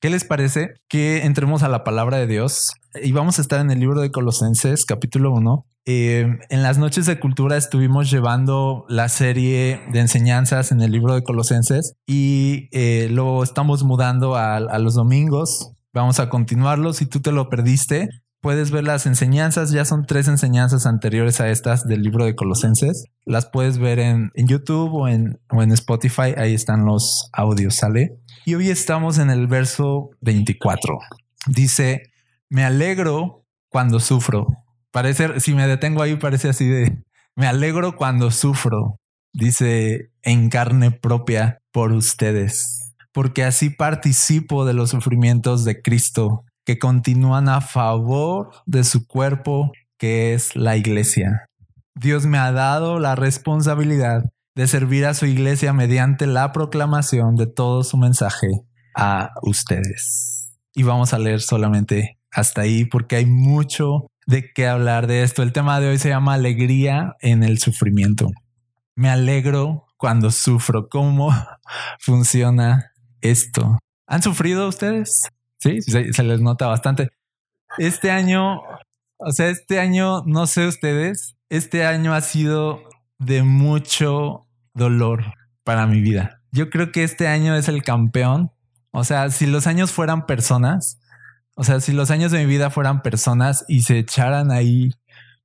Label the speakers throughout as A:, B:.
A: ¿Qué les parece que entremos a la palabra de Dios? Y vamos a estar en el libro de Colosenses, capítulo 1. Eh, en las noches de cultura estuvimos llevando la serie de enseñanzas en el libro de Colosenses y eh, lo estamos mudando a, los domingos. Vamos a continuarlo. Si tú te lo perdiste, puedes ver las enseñanzas. Ya son tres enseñanzas anteriores a estas del libro de Colosenses. Las puedes ver en, YouTube en, o en Spotify. Ahí están los audios, ¿sale? Y hoy estamos en el verso 24. Dice, me alegro cuando sufro. Parece, si me detengo ahí, parece así de, me alegro cuando sufro. Dice, en carne propia por ustedes. Porque así participo de los sufrimientos de Cristo que continúan a favor de su cuerpo, que es la iglesia. Dios me ha dado la responsabilidad de servir a su iglesia mediante la proclamación de todo su mensaje a ustedes. Y vamos a leer solamente hasta ahí porque hay mucho de qué hablar de esto. El tema de hoy se llama alegría en el sufrimiento. Me alegro cuando sufro. ¿Cómo funciona esto? ¿Han sufrido ustedes? Sí, se, les nota bastante. Este año, o sea, este año, no sé ustedes, este año ha sido de mucho dolor para mi vida. Yo creo que este año es el campeón. O sea, si los años fueran personas, o sea, si los años de mi vida fueran personas y se echaran ahí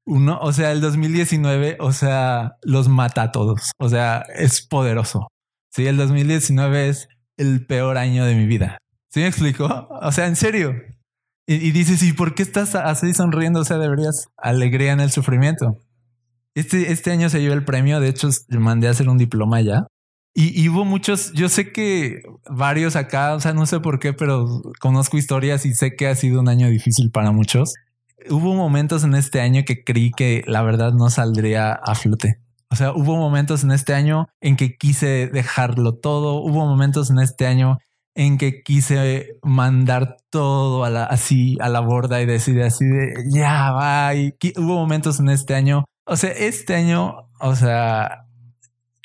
A: uno, o sea, el 2019, o sea, los mata a todos. O sea, es poderoso. Sí, el 2019 es el peor año de mi vida. ¿Sí me explico? O sea, en serio. Y, y dices, ¿y por qué estás así sonriendo? O sea, deberías alegría en el sufrimiento. Este, este año se llevó el premio. De hecho, mandé a hacer un diploma ya. Y, hubo muchos, yo sé que varios acá, o sea, no sé por qué, pero conozco historias y sé que ha sido un año difícil para muchos. Hubo momentos en este año que creí que la verdad no saldría a flote. O sea, hubo momentos en este año en que quise dejarlo todo. Hubo momentos en este año en que quise mandar todo a la, así a la borda y decir así de ya va. Y hubo momentos en este año o sea, este año, o sea,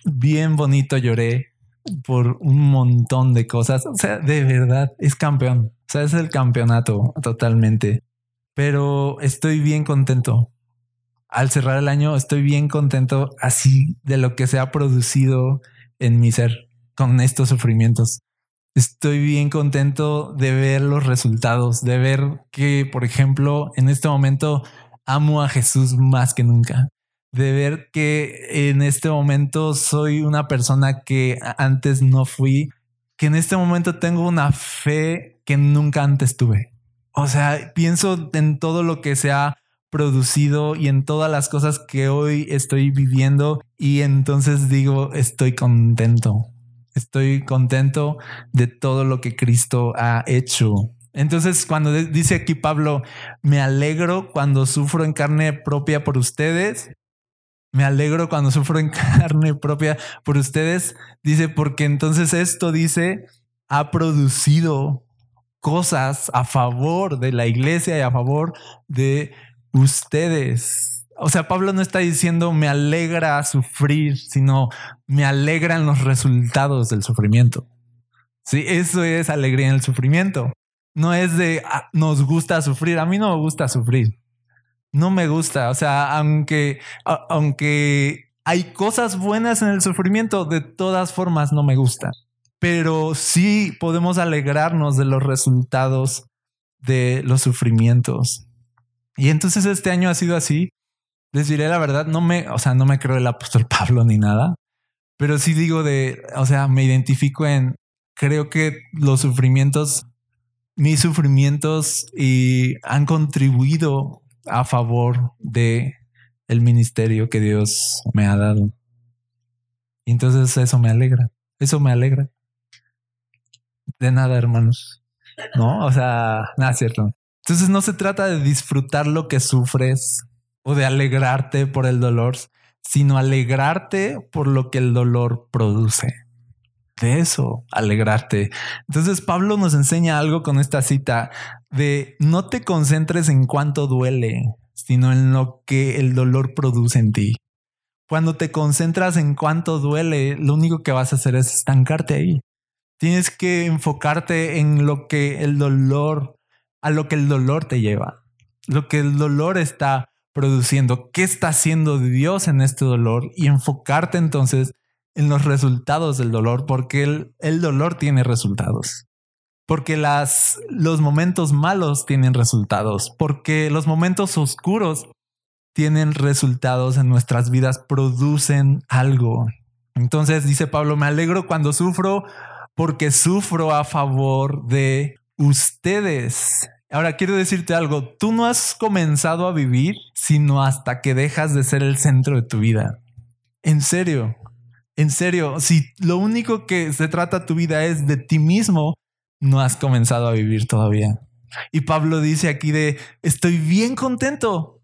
A: bien bonito lloré por un montón de cosas. O sea, de verdad, es campeón. O sea, es el campeonato totalmente. Pero estoy bien contento. Al cerrar el año, estoy bien contento así de lo que se ha producido en mi ser con estos sufrimientos. Estoy bien contento de ver los resultados, de ver que, por ejemplo, en este momento amo a Jesús más que nunca. De ver que en este momento soy una persona que antes no fui, que en este momento tengo una fe que nunca antes tuve. O sea, pienso en todo lo que se ha producido y en todas las cosas que hoy estoy viviendo y entonces digo, estoy contento. Estoy contento de todo lo que Cristo ha hecho. Entonces, cuando dice aquí Pablo, me alegro cuando sufro en carne propia por ustedes, me alegro cuando sufro en carne propia por ustedes, dice, porque entonces esto dice, ha producido cosas a favor de la iglesia y a favor de ustedes. O sea, Pablo no está diciendo me alegra sufrir, sino me alegran los resultados del sufrimiento. Sí, eso es alegría en el sufrimiento. No es de ah, nos gusta sufrir. A mí no me gusta sufrir. No me gusta. O sea, aunque, aunque hay cosas buenas en el sufrimiento, de todas formas no me gusta. Pero sí podemos alegrarnos de los resultados de los sufrimientos. Y entonces este año ha sido así. Les diré la verdad, no me, o sea, no me creo el apóstol Pablo ni nada, pero sí digo de, o sea, me identifico en, creo que los sufrimientos mis sufrimientos y han contribuido a favor de el ministerio que Dios me ha dado. Entonces eso me alegra, eso me alegra. De nada, hermanos. No, o sea, nada cierto. Entonces no se trata de disfrutar lo que sufres o de alegrarte por el dolor, sino alegrarte por lo que el dolor produce de eso, alegrarte. Entonces Pablo nos enseña algo con esta cita de no te concentres en cuánto duele, sino en lo que el dolor produce en ti. Cuando te concentras en cuánto duele, lo único que vas a hacer es estancarte ahí. Tienes que enfocarte en lo que el dolor, a lo que el dolor te lleva, lo que el dolor está produciendo, qué está haciendo Dios en este dolor y enfocarte entonces en los resultados del dolor, porque el, dolor tiene resultados porque las, los momentos malos tienen resultados, porque los momentos oscuros tienen resultados en nuestras vidas, producen algo. Entonces dice Pablo, me alegro cuando sufro porque sufro a favor de ustedes. Ahora quiero decirte algo, tú no has comenzado a vivir sino hasta que dejas de ser el centro de tu vida. En serio, en serio, si lo único que se trata tu vida es de ti mismo, no has comenzado a vivir todavía. Y Pablo dice aquí de, estoy bien contento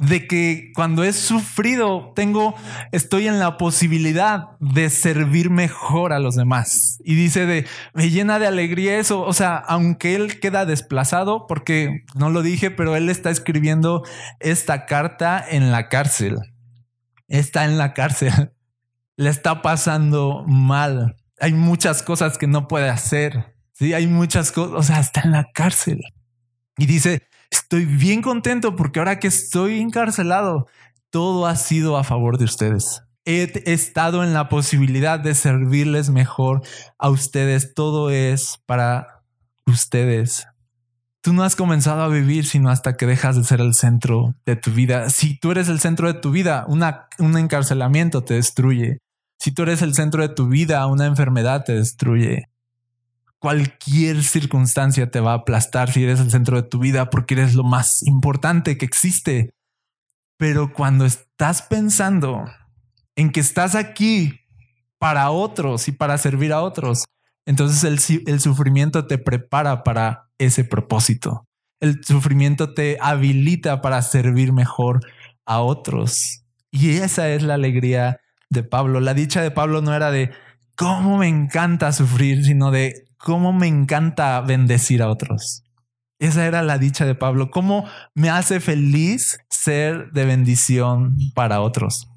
A: de que cuando he sufrido, tengo, estoy en la posibilidad de servir mejor a los demás. Y dice de, me llena de alegría eso. O sea, aunque él queda desplazado, porque no lo dije, pero él está escribiendo esta carta en la cárcel. Está en la cárcel. Le está pasando mal. Hay muchas cosas que no puede hacer. Sí, hay muchas cosas, o sea, está en la cárcel. Y dice, estoy bien contento porque ahora que estoy encarcelado, todo ha sido a favor de ustedes. He estado en la posibilidad de servirles mejor a ustedes. Todo es para ustedes. Tú no has comenzado a vivir sino hasta que dejas de ser el centro de tu vida. Si tú eres el centro de tu vida, un encarcelamiento te destruye. Si tú eres el centro de tu vida, una enfermedad te destruye cualquier circunstancia te va a aplastar si eres el centro de tu vida porque eres lo más importante que existe. Pero cuando estás pensando en que estás aquí para otros y para servir a otros, entonces el, sufrimiento te prepara para ese propósito. El sufrimiento te habilita para servir mejor a otros. Y esa es la alegría de Pablo. La dicha de Pablo no era de cómo me encanta sufrir, sino de cómo me encanta bendecir a otros. Esa era la dicha de Pablo. Cómo me hace feliz ser de bendición para otros.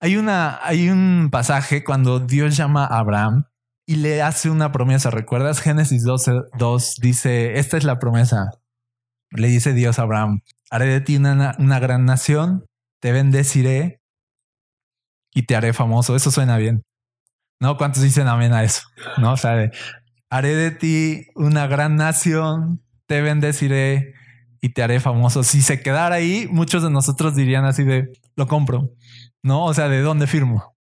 A: Hay una, hay un pasaje cuando Dios llama a Abraham y le hace una promesa. ¿Recuerdas? Génesis 12, 2 dice, esta es la promesa. Le dice Dios a Abraham, haré de ti una, una gran nación, te bendeciré y te haré famoso. Eso suena bien. ¿No? ¿Cuántos dicen amén a eso? ¿No? O sea, haré de ti una gran nación, te bendeciré y te haré famoso. Si se quedara ahí, muchos de nosotros dirían así de, lo compro, ¿no? O sea, ¿de dónde firmo?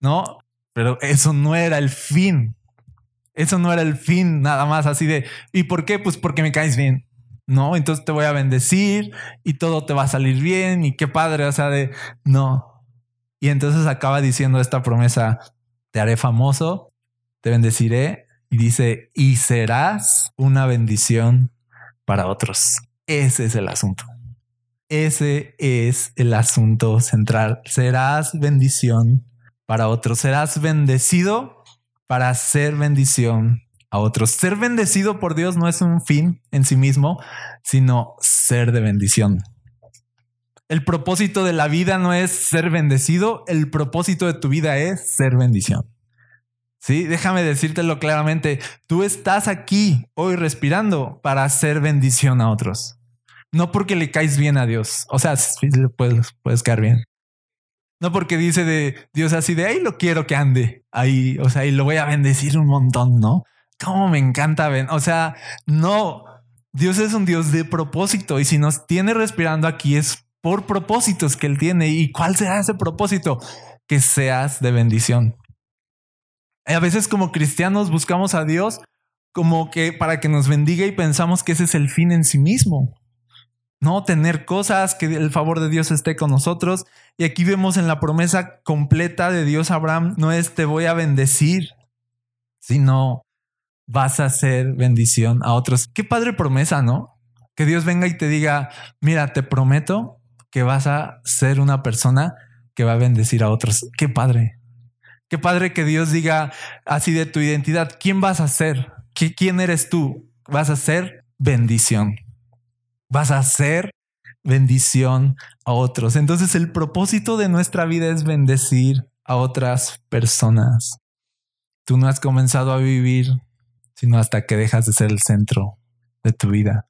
A: ¿No? Pero eso no era el fin. Eso no era el fin, nada más así de, ¿y por qué? Pues porque me caes bien. No, entonces te voy a bendecir y todo te va a salir bien y qué padre, o sea, de no. Y entonces acaba diciendo esta promesa, te haré famoso, te bendeciré y dice, y serás una bendición para otros. Ese es el asunto. Ese es el asunto central. Serás bendición para otros. Serás bendecido para ser bendición a otros. Ser bendecido por Dios no es un fin en sí mismo, sino ser de bendición. El propósito de la vida no es ser bendecido, el propósito de tu vida es ser bendición. Sí, déjame decírtelo claramente. Tú estás aquí hoy respirando para hacer bendición a otros. No porque le caes bien a Dios. O sea, puedes, puedes caer bien. No porque dice de Dios así de ahí lo quiero que ande ahí. O sea, y lo voy a bendecir un montón, ¿no? Cómo me encanta. Ben. O sea, no. Dios es un Dios de propósito y si nos tiene respirando aquí es por propósitos que Él tiene. ¿Y cuál será ese propósito? Que seas de bendición. A veces como cristianos buscamos a Dios como que para que nos bendiga y pensamos que ese es el fin en sí mismo. No tener cosas, que el favor de Dios esté con nosotros. Y aquí vemos en la promesa completa de Dios Abraham, no es te voy a bendecir, sino vas a hacer bendición a otros. Qué padre promesa, ¿no? Que Dios venga y te diga, mira, te prometo que vas a ser una persona que va a bendecir a otros. Qué padre. Qué padre que Dios diga así de tu identidad. ¿Quién vas a ser? ¿Quién eres tú? Vas a ser bendición. Vas a ser bendición a otros. Entonces el propósito de nuestra vida es bendecir a otras personas. tú no has comenzado a vivir, sino hasta que dejas de ser el centro de tu vida.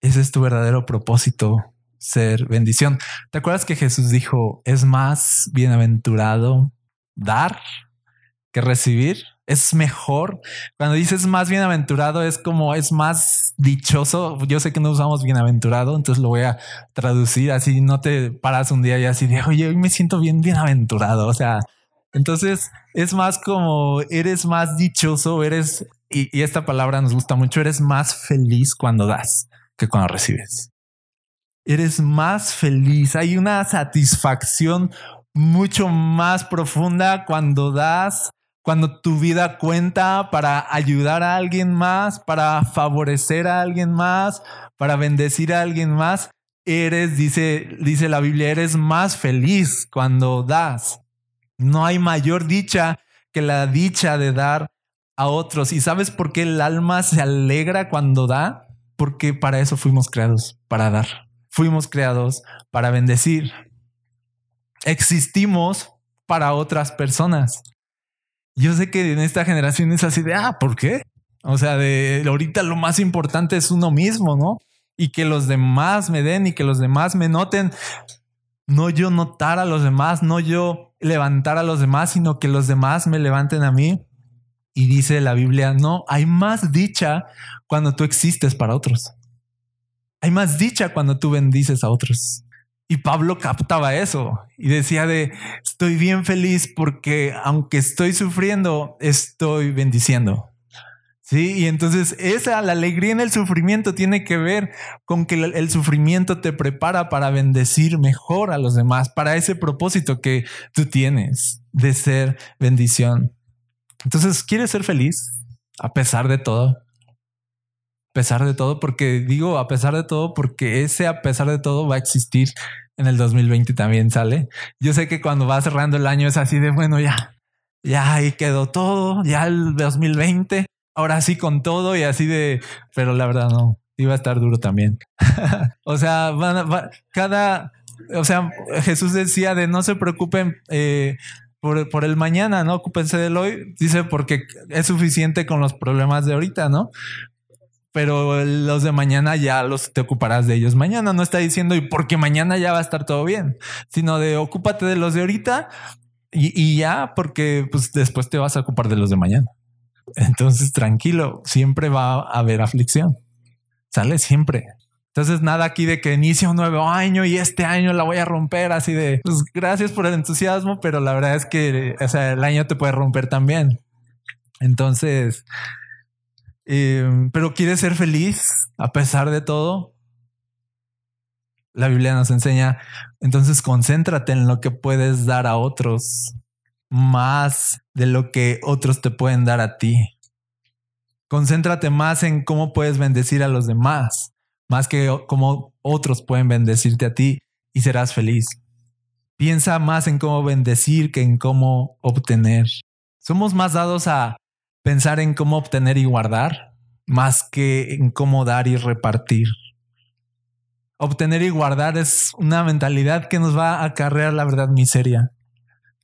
A: Ese es tu verdadero propósito, ser bendición. ¿Te acuerdas que Jesús dijo, es más bienaventurado dar que recibir? Es mejor. Cuando dices más bienaventurado es como es más dichoso. Yo sé que no usamos bienaventurado, entonces lo voy a traducir así. No te paras un día y así de, oye, hoy me siento bien bienaventurado. O sea, entonces es más como eres más dichoso, eres, y, y esta palabra nos gusta mucho, eres más feliz cuando das que cuando recibes. Eres más feliz. Hay una satisfacción mucho más profunda cuando das, cuando tu vida cuenta para ayudar a alguien más, para favorecer a alguien más, para bendecir a alguien más. Eres, dice, dice la Biblia, eres más feliz cuando das. No hay mayor dicha que la dicha de dar a otros. ¿Y sabes por qué el alma se alegra cuando da? Porque para eso fuimos creados, para dar. Fuimos creados para bendecir. Existimos para otras personas. Yo sé que en esta generación es así de, ah, ¿por qué? O sea, de ahorita lo más importante es uno mismo, ¿no? Y que los demás me den y que los demás me noten. No yo notar a los demás, no yo levantar a los demás, sino que los demás me levanten a mí. Y dice la Biblia, no, hay más dicha cuando tú existes para otros. Hay más dicha cuando tú bendices a otros. Y Pablo captaba eso y decía de, estoy bien feliz porque aunque estoy sufriendo, estoy bendiciendo. Sí, y entonces esa, la alegría en el sufrimiento tiene que ver con que el, sufrimiento te prepara para bendecir mejor a los demás, para ese propósito que tú tienes de ser bendición. Entonces, ¿quieres ser feliz a pesar de todo? A pesar de todo, porque digo a pesar de todo, porque ese a pesar de todo va a existir en el 2020 también sale. Yo sé que cuando va cerrando el año es así de bueno, ya, ya ahí quedó todo, ya el 2020 ahora sí con todo y así de, pero la verdad no, iba a estar duro también. o sea, cada, o sea, Jesús decía de no se preocupen eh, por, por, el mañana, no ocúpense del hoy, dice porque es suficiente con los problemas de ahorita, ¿no? Pero los de mañana ya los te ocuparás de ellos mañana. No está diciendo y porque mañana ya va a estar todo bien, sino de ocúpate de los de ahorita y, y ya porque pues después te vas a ocupar de los de mañana. Entonces, tranquilo, siempre va a haber aflicción. Sale siempre. Entonces, nada aquí de que inicia un nuevo año y este año la voy a romper así de pues, gracias por el entusiasmo, pero la verdad es que o sea, el año te puede romper también. Entonces, em, pero quieres ser feliz a pesar de todo. La Biblia nos enseña, entonces concéntrate en lo que puedes dar a otros más de lo que otros te pueden dar a ti. Concéntrate más en cómo puedes bendecir a los demás, más que cómo otros pueden bendecirte a ti y serás feliz. Piensa más en cómo bendecir que en cómo obtener. Somos más dados a pensar en cómo obtener y guardar, más que en cómo dar y repartir. Obtener y guardar es una mentalidad que nos va a acarrear la verdad miseria.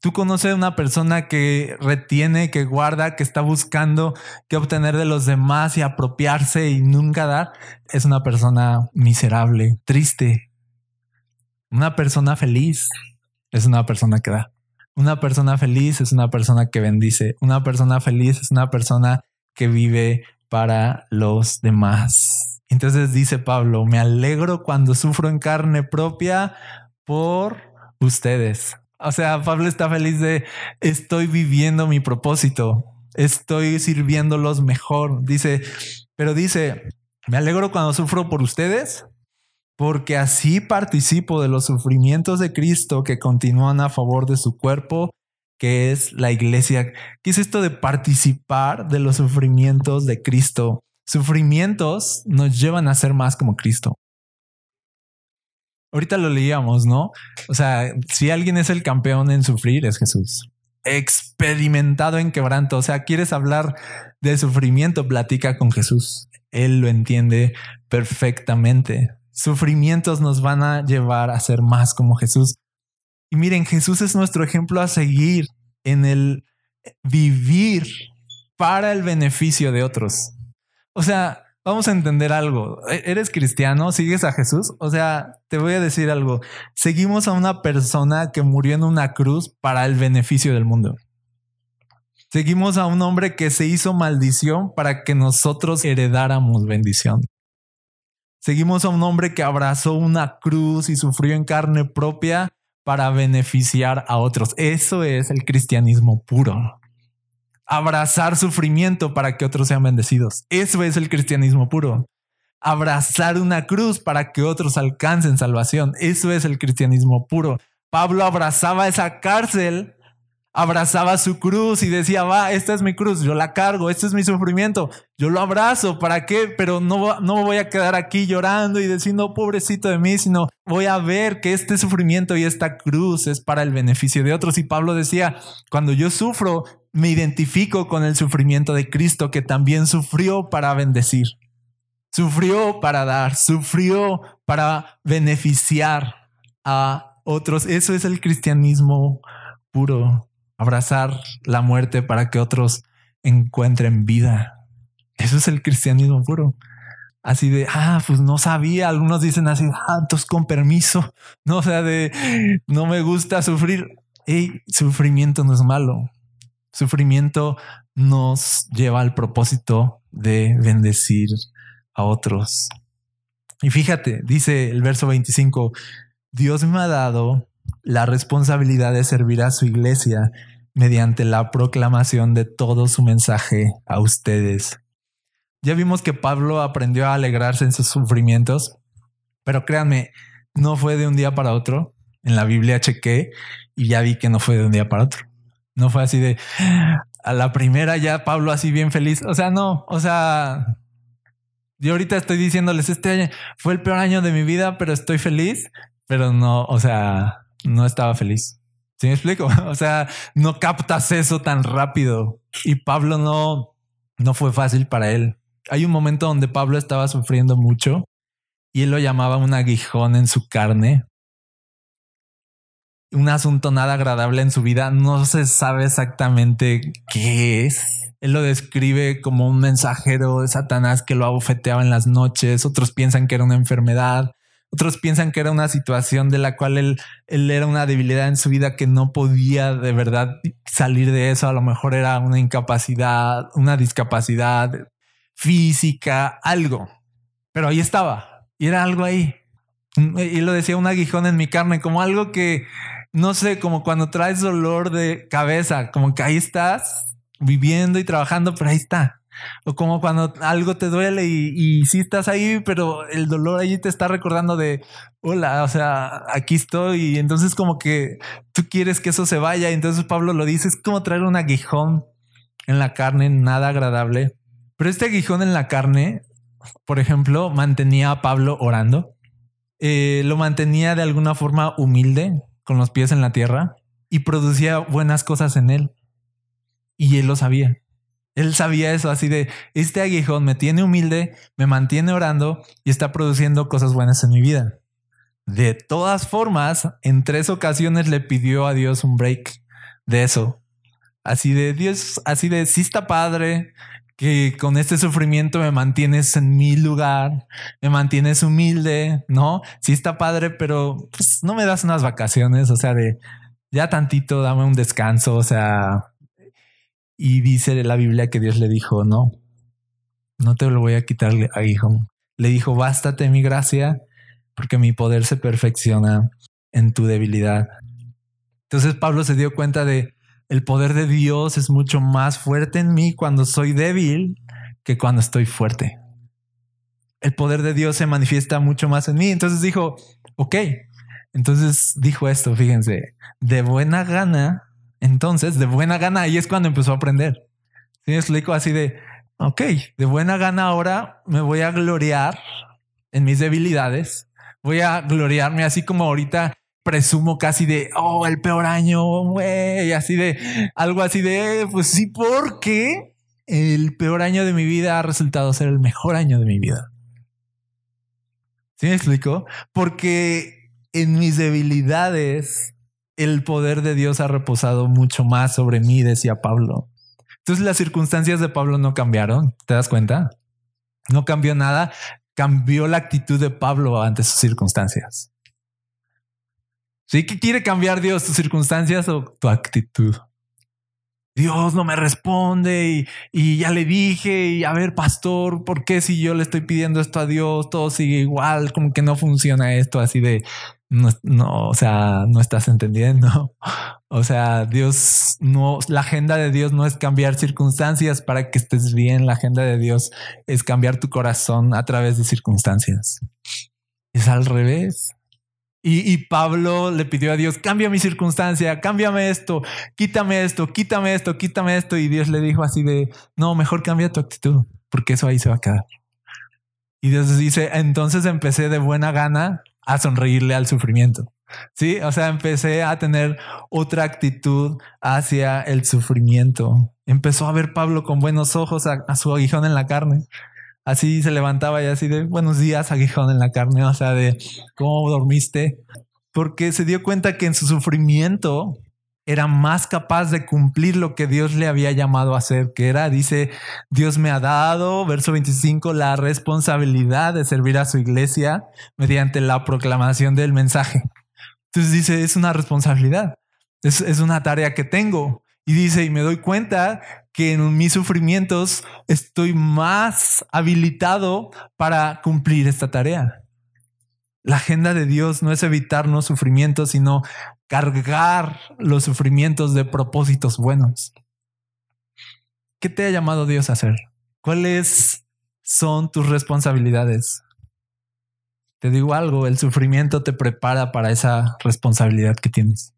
A: Tú conoces a una persona que retiene, que guarda, que está buscando que obtener de los demás y apropiarse y nunca dar. Es una persona miserable, triste. Una persona feliz es una persona que da. Una persona feliz es una persona que bendice. Una persona feliz es una persona que vive para los demás. Entonces dice Pablo, me alegro cuando sufro en carne propia por ustedes. O sea, Pablo está feliz de estoy viviendo mi propósito, estoy sirviéndolos mejor. Dice, pero dice, me alegro cuando sufro por ustedes, porque así participo de los sufrimientos de Cristo que continúan a favor de su cuerpo, que es la iglesia. ¿Qué es esto de participar de los sufrimientos de Cristo? Sufrimientos nos llevan a ser más como Cristo ahorita lo leíamos, ¿no? O sea, si alguien es el campeón en sufrir, es Jesús. Experimentado en quebranto. O sea, quieres hablar de sufrimiento, platica con Jesús. Él lo entiende perfectamente. Sufrimientos nos van a llevar a ser más como Jesús. Y miren, Jesús es nuestro ejemplo a seguir en el vivir para el beneficio de otros. O sea, vamos a entender algo. ¿E-, ¿Eres cristiano? ¿Sigues a Jesús? O sea, te voy a decir algo. Seguimos a una persona que murió en una cruz para el beneficio del mundo. Seguimos a un hombre que se hizo maldición para que nosotros heredáramos bendición. Seguimos a un hombre que abrazó una cruz y sufrió en carne propia para beneficiar a otros. Eso es el cristianismo puro abrazar sufrimiento para que otros sean bendecidos. Eso es el cristianismo puro. Abrazar una cruz para que otros alcancen salvación. Eso es el cristianismo puro. Pablo abrazaba esa cárcel, abrazaba su cruz y decía, va, esta es mi cruz, yo la cargo, este es mi sufrimiento, yo lo abrazo, ¿para qué? Pero no, no voy a quedar aquí llorando y diciendo, pobrecito de mí, sino voy a ver que este sufrimiento y esta cruz es para el beneficio de otros. Y Pablo decía, cuando yo sufro, me identifico con el sufrimiento de Cristo que también sufrió para bendecir, sufrió para dar, sufrió para beneficiar a otros. Eso es el cristianismo puro, abrazar la muerte para que otros encuentren vida. Eso es el cristianismo puro. Así de, ah, pues no sabía. Algunos dicen así, ah, entonces con permiso. No, o sea, de, no me gusta sufrir. Hey, sufrimiento no es malo. Sufrimiento nos lleva al propósito de bendecir a otros. Y fíjate, dice el verso 25, Dios me ha dado la responsabilidad de servir a su iglesia mediante la proclamación de todo su mensaje a ustedes. Ya vimos que Pablo aprendió a alegrarse en sus sufrimientos, pero créanme, no fue de un día para otro. En la Biblia chequé y ya vi que no fue de un día para otro. No fue así de a la primera ya Pablo así bien feliz. O sea, no, o sea, yo ahorita estoy diciéndoles este año fue el peor año de mi vida, pero estoy feliz, pero no, o sea, no estaba feliz. ¿Sí me explico? O sea, no captas eso tan rápido y Pablo no, no fue fácil para él. Hay un momento donde Pablo estaba sufriendo mucho y él lo llamaba un aguijón en su carne un asunto nada agradable en su vida. No se sabe exactamente qué es. Él lo describe como un mensajero de Satanás que lo abofeteaba en las noches. Otros piensan que era una enfermedad. Otros piensan que era una situación de la cual él, era una debilidad en su vida que no podía de verdad salir de eso. A lo mejor era una incapacidad, una discapacidad física, algo. Pero ahí estaba. Y era algo ahí. Y lo decía un aguijón en mi carne, como algo que no sé, como cuando traes dolor de cabeza, como que ahí estás viviendo y trabajando, pero ahí está. O como cuando algo te duele y, y sí estás ahí, pero el dolor allí te está recordando de, hola, o sea, aquí estoy. Y entonces como que tú quieres que eso se vaya. Y entonces Pablo lo dice, es como traer un aguijón en la carne, nada agradable. Pero este aguijón en la carne, por ejemplo, mantenía a Pablo orando. Eh, lo mantenía de alguna forma humilde, con los pies en la tierra y producía buenas cosas en él. Y él lo sabía. Él sabía eso, así de, este aguijón me tiene humilde, me mantiene orando y está produciendo cosas buenas en mi vida. De todas formas, en tres ocasiones le pidió a Dios un break de eso. Así de Dios, así de, sí está padre, que con este sufrimiento me mantienes en mi lugar, me mantienes humilde, ¿no? Sí está padre, pero pues no me das unas vacaciones, o sea, de ya tantito, dame un descanso, o sea, y dice la Biblia que Dios le dijo, no, no te lo voy a quitar a hijo. Le dijo, bástate mi gracia, porque mi poder se perfecciona en tu debilidad. Entonces Pablo se dio cuenta de, el poder de Dios es mucho más fuerte en mí cuando soy débil que cuando estoy fuerte. El poder de Dios se manifiesta mucho más en mí. Entonces dijo, ok. Entonces dijo esto, fíjense, de buena gana. Entonces, de buena gana, ahí es cuando empezó a aprender. ¿Sí me explico? Así de, ok, de buena gana ahora me voy a gloriar en mis debilidades. Voy a gloriarme así como ahorita presumo casi de, oh, el peor año, güey, así de, algo así de, pues sí, porque el peor año de mi vida ha resultado ser el mejor año de mi vida. ¿Sí me explico? Porque en mis debilidades el poder de Dios ha reposado mucho más sobre mí, decía Pablo. Entonces las circunstancias de Pablo no cambiaron, ¿te das cuenta? No cambió nada, cambió la actitud de Pablo ante sus circunstancias. ¿Sí? ¿Qué quiere cambiar Dios? ¿Tus circunstancias o tu actitud? Dios no me responde y, ya le dije y a ver, pastor, ¿por qué si yo le estoy pidiendo esto a Dios, todo sigue igual? Como que no funciona esto así de, no, no, o sea, no estás entendiendo. O sea, Dios no, la agenda de Dios no es cambiar circunstancias para que estés bien. La agenda de Dios es cambiar tu corazón a través de circunstancias. Es al revés. Y, Pablo le pidió a Dios, cambia mi circunstancia, cámbiame esto, quítame esto, quítame esto, quítame esto. Y Dios le dijo así de, no, mejor cambia tu actitud, porque eso ahí se va a quedar. Y Dios dice, entonces empecé de buena gana a sonreírle al sufrimiento. Sí, o sea, empecé a tener otra actitud hacia el sufrimiento. Empezó a ver Pablo con buenos ojos a, su aguijón en la carne. Así se levantaba y así de buenos días, aguijón en la carne, o sea, de cómo dormiste. Porque se dio cuenta que en su sufrimiento era más capaz de cumplir lo que Dios le había llamado a hacer, que era, dice, Dios me ha dado, verso 25, la responsabilidad de servir a su iglesia mediante la proclamación del mensaje. Entonces dice, es una responsabilidad, es, es una tarea que tengo. Y dice, y me doy cuenta que en mis sufrimientos estoy más habilitado para cumplir esta tarea. La agenda de Dios no es evitarnos sufrimientos, sino cargar los sufrimientos de propósitos buenos. ¿Qué te ha llamado Dios a hacer? ¿Cuáles son tus responsabilidades? Te digo algo, el sufrimiento te prepara para esa responsabilidad que tienes.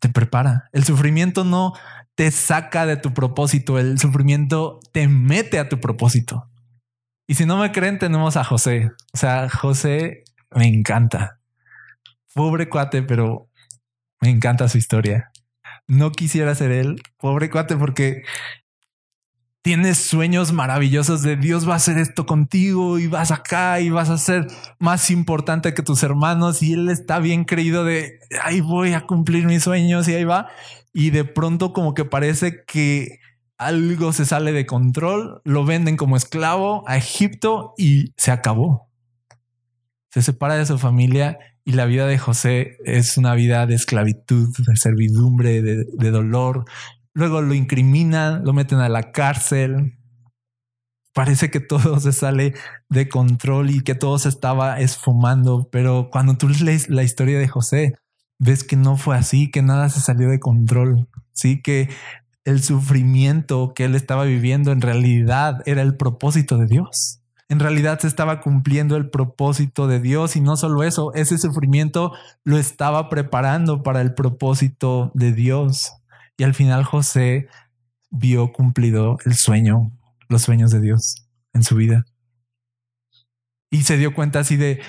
A: Te prepara. El sufrimiento no te saca de tu propósito, el sufrimiento te mete a tu propósito. Y si no me creen, tenemos a José. O sea, José me encanta. Pobre cuate, pero me encanta su historia. No quisiera ser él, pobre cuate, porque tienes sueños maravillosos de Dios va a hacer esto contigo y vas acá y vas a ser más importante que tus hermanos y él está bien creído de ahí voy a cumplir mis sueños y ahí va. Y de pronto como que parece que algo se sale de control, lo venden como esclavo a Egipto y se acabó. Se separa de su familia y la vida de José es una vida de esclavitud, de servidumbre, de, de dolor. Luego lo incriminan, lo meten a la cárcel. Parece que todo se sale de control y que todo se estaba esfumando, pero cuando tú lees la historia de José, ves que no fue así, que nada se salió de control. Sí, que el sufrimiento que él estaba viviendo en realidad era el propósito de Dios en realidad se estaba cumpliendo el propósito de Dios y no solo eso, ese sufrimiento lo estaba preparando para el propósito de Dios. Y al final José vio cumplido el sueño, los sueños de Dios en su vida. Y se dio cuenta así de,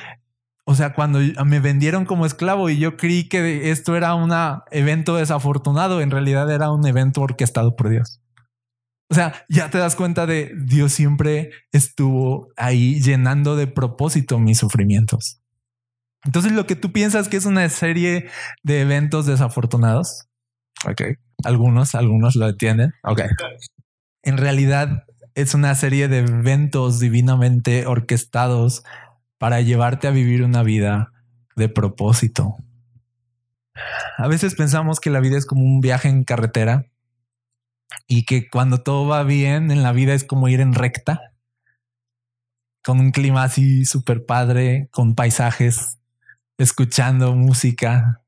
A: o sea, cuando me vendieron como esclavo y yo creí que esto era un evento desafortunado, en realidad era un evento orquestado por Dios. O sea, ya te das cuenta de Dios siempre estuvo ahí llenando de propósito mis sufrimientos. Entonces, lo que tú piensas que es una serie de eventos desafortunados, ok, algunos, algunos lo entienden, ok. En realidad es una serie de eventos divinamente orquestados para llevarte a vivir una vida de propósito. A veces pensamos que la vida es como un viaje en carretera y que cuando todo va bien en la vida es como ir en recta, con un clima así súper padre, con paisajes, escuchando música,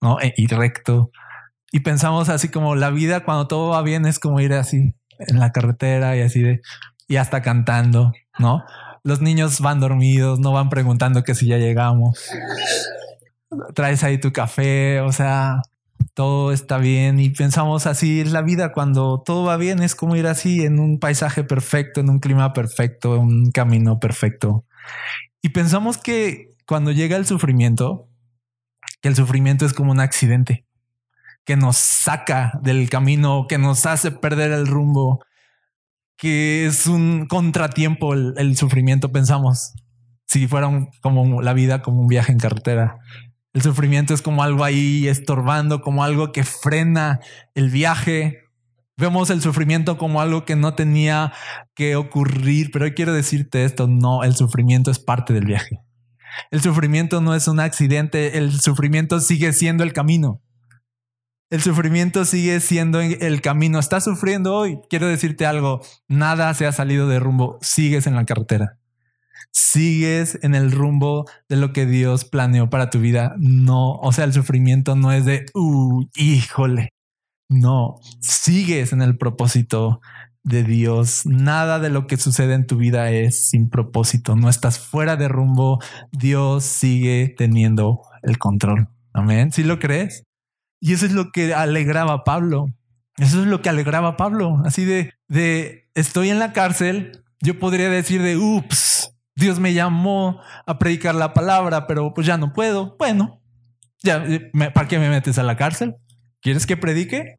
A: ¿no? E, y recto. Y pensamos así como la vida cuando todo va bien es como ir así en la carretera y así de, y hasta cantando, ¿no? Los niños van dormidos, no van preguntando que si ya llegamos. Traes ahí tu café, o sea, todo está bien y pensamos así es la vida cuando todo va bien es como ir así en un paisaje perfecto, en un clima perfecto, en un camino perfecto. Y pensamos que cuando llega el sufrimiento, que el sufrimiento es como un accidente que nos saca del camino, que nos hace perder el rumbo, que es un contratiempo el, sufrimiento, pensamos, si fuera como la vida como un viaje en carretera. El sufrimiento es como algo ahí estorbando, como algo que frena el viaje. Vemos el sufrimiento como algo que no tenía que ocurrir, pero hoy quiero decirte esto, no, el sufrimiento es parte del viaje. El sufrimiento no es un accidente, el sufrimiento sigue siendo el camino. El sufrimiento sigue siendo el camino. Estás sufriendo hoy. Quiero decirte algo. Nada se ha salido de rumbo. Sigues en la carretera. Sigues en el rumbo de lo que Dios planeó para tu vida. No, o sea, el sufrimiento no es de, uh, híjole. No, sigues en el propósito de Dios. Nada de lo que sucede en tu vida es sin propósito. No estás fuera de rumbo. Dios sigue teniendo el control. Amén. ¿Sí lo crees? Y eso es lo que alegraba a Pablo. Eso es lo que alegraba a Pablo. Así de, de estoy en la cárcel. Yo podría decir de, ups, Dios me llamó a predicar la palabra, pero pues ya no puedo. Bueno, ya, ¿para qué me metes a la cárcel? ¿Quieres que predique?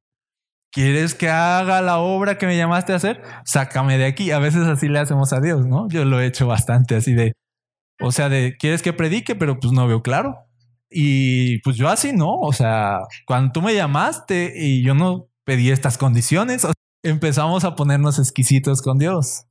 A: ¿Quieres que haga la obra que me llamaste a hacer? Sácame de aquí. A veces así le hacemos a Dios, ¿no? Yo lo he hecho bastante así de, o sea, de, ¿quieres que predique? Pero pues no veo claro. Y pues yo así no, o sea, cuando tú me llamaste y yo no pedí estas condiciones, empezamos a ponernos exquisitos con Dios.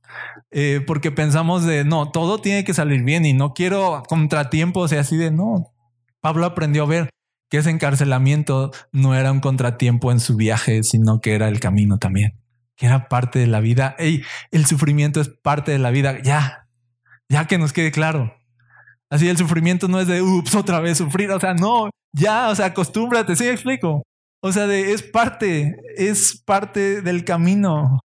A: Eh, porque pensamos de no, todo tiene que salir bien y no quiero contratiempos y así de no. Pablo aprendió a ver que ese encarcelamiento no era un contratiempo en su viaje, sino que era el camino también, que era parte de la vida. Ey, el sufrimiento es parte de la vida. Ya, ya que nos quede claro. Así el sufrimiento no es de, ups, otra vez sufrir. O sea, no, ya, o sea, acostúmbrate, sí, explico. O sea, de, es parte, es parte del camino,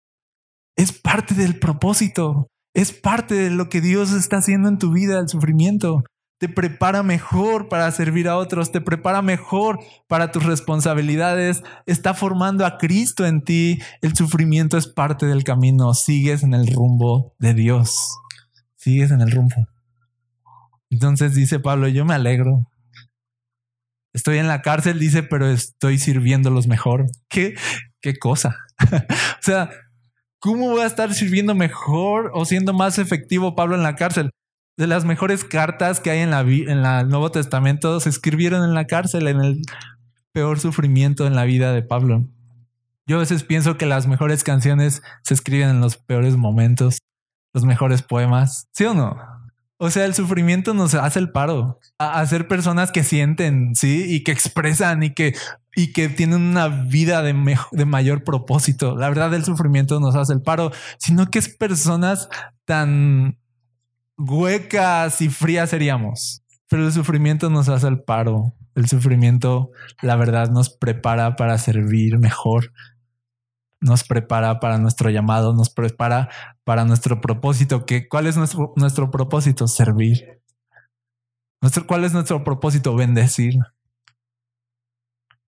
A: es parte del propósito, es parte de lo que Dios está haciendo en tu vida, el sufrimiento. Te prepara mejor para servir a otros, te prepara mejor para tus responsabilidades, está formando a Cristo en ti. El sufrimiento es parte del camino, sigues en el rumbo de Dios, sigues en el rumbo. Entonces dice Pablo, yo me alegro. Estoy en la cárcel, dice, pero estoy sirviéndolos mejor. ¿Qué, qué cosa? o sea, ¿cómo voy a estar sirviendo mejor o siendo más efectivo Pablo en la cárcel? De las mejores cartas que hay en, la, en el Nuevo Testamento se escribieron en la cárcel, en el peor sufrimiento en la vida de Pablo. Yo a veces pienso que las mejores canciones se escriben en los peores momentos, los mejores poemas, ¿sí o no? O sea, el sufrimiento nos hace el paro a, ser personas que sienten, sí, y que expresan y que, y que tienen una vida de, de mayor propósito. La verdad, el sufrimiento nos hace el paro, sino que es personas tan huecas y frías seríamos. Pero el sufrimiento nos hace el paro. El sufrimiento, la verdad, nos prepara para servir mejor, nos prepara para nuestro llamado, nos prepara para nuestro propósito. Que, ¿Cuál es nuestro, nuestro propósito? Servir. ¿Cuál es nuestro propósito? Bendecir.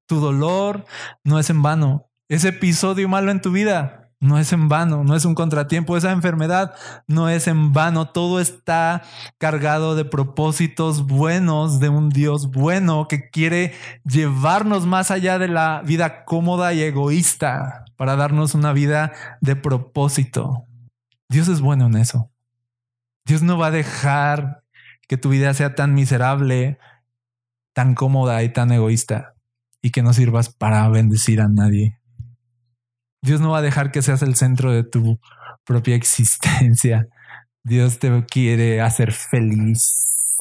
A: Tu dolor no es en vano. Ese episodio malo en tu vida no es en vano, no es un contratiempo. Esa enfermedad no es en vano. Todo está cargado de propósitos buenos de un Dios bueno que quiere llevarnos más allá de la vida cómoda y egoísta para darnos una vida de propósito. Dios es bueno en eso. Dios no va a dejar que tu vida sea tan miserable, tan cómoda y tan egoísta y que no sirvas para bendecir a nadie. Dios no va a dejar que seas el centro de tu propia existencia. Dios te quiere hacer feliz.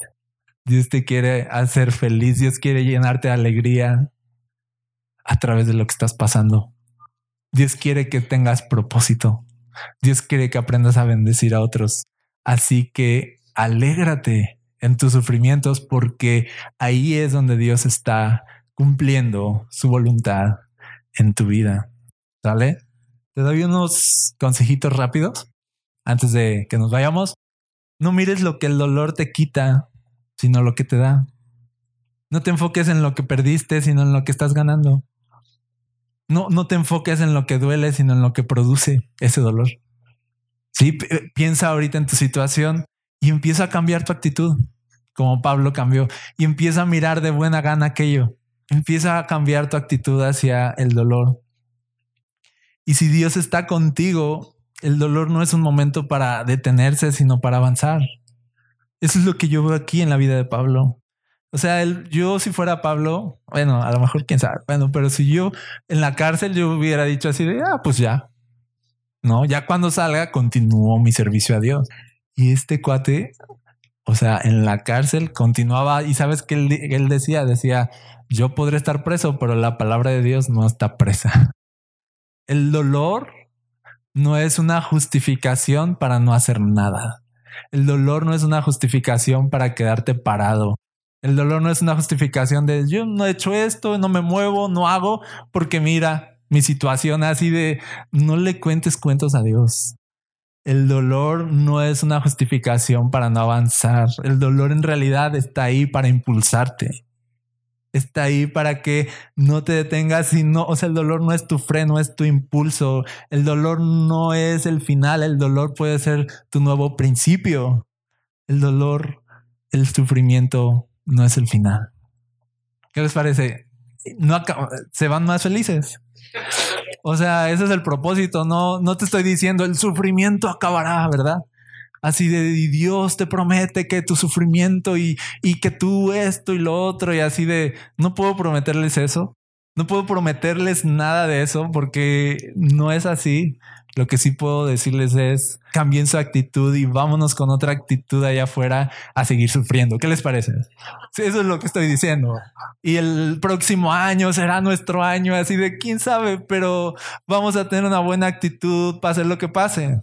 A: Dios te quiere hacer feliz. Dios quiere llenarte de alegría a través de lo que estás pasando. Dios quiere que tengas propósito. Dios quiere que aprendas a bendecir a otros. Así que alégrate en tus sufrimientos porque ahí es donde Dios está cumpliendo su voluntad en tu vida. ¿Sale? Te doy unos consejitos rápidos antes de que nos vayamos. No mires lo que el dolor te quita, sino lo que te da. No te enfoques en lo que perdiste, sino en lo que estás ganando. No, no te enfoques en lo que duele, sino en lo que produce ese dolor. Sí, piensa ahorita en tu situación y empieza a cambiar tu actitud, como Pablo cambió, y empieza a mirar de buena gana aquello. Empieza a cambiar tu actitud hacia el dolor. Y si Dios está contigo, el dolor no es un momento para detenerse, sino para avanzar. Eso es lo que yo veo aquí en la vida de Pablo. O sea, yo si fuera Pablo, bueno, a lo mejor quién sabe, bueno, pero si yo en la cárcel yo hubiera dicho así de, ah, pues ya, no, ya cuando salga continúo mi servicio a Dios. Y este cuate, o sea, en la cárcel continuaba y sabes que él, él decía, decía, yo podré estar preso, pero la palabra de Dios no está presa. El dolor no es una justificación para no hacer nada. El dolor no es una justificación para quedarte parado. El dolor no es una justificación de yo no he hecho esto, no me muevo, no hago, porque mira mi situación así de no le cuentes cuentos a Dios. El dolor no es una justificación para no avanzar. El dolor en realidad está ahí para impulsarte. Está ahí para que no te detengas y no, o sea, el dolor no es tu freno, es tu impulso. El dolor no es el final, el dolor puede ser tu nuevo principio. El dolor, el sufrimiento no es el final. ¿Qué les parece? No se van más felices. O sea, ese es el propósito. No, no te estoy diciendo el sufrimiento acabará, ¿verdad? Así de Dios te promete que tu sufrimiento y, y que tú esto y lo otro y así de no puedo prometerles eso. No puedo prometerles nada de eso porque no es así. Lo que sí puedo decirles es cambien su actitud y vámonos con otra actitud allá afuera a seguir sufriendo. ¿Qué les parece? Eso es lo que estoy diciendo. Y el próximo año será nuestro año, así de quién sabe, pero vamos a tener una buena actitud hacer lo que pase.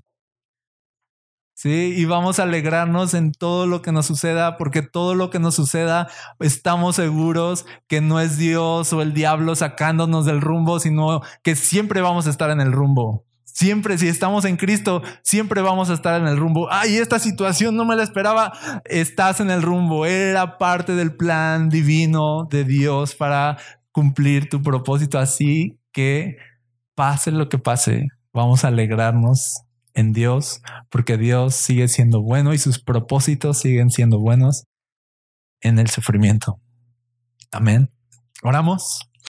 A: Sí, y vamos a alegrarnos en todo lo que nos suceda, porque todo lo que nos suceda, estamos seguros que no es Dios o el diablo sacándonos del rumbo, sino que siempre vamos a estar en el rumbo. Siempre, si estamos en Cristo, siempre vamos a estar en el rumbo. Ay, esta situación no me la esperaba. Estás en el rumbo. Era parte del plan divino de Dios para cumplir tu propósito. Así que pase lo que pase, vamos a alegrarnos en Dios, porque Dios sigue siendo bueno y sus propósitos siguen siendo buenos en el sufrimiento. Amén. Oramos.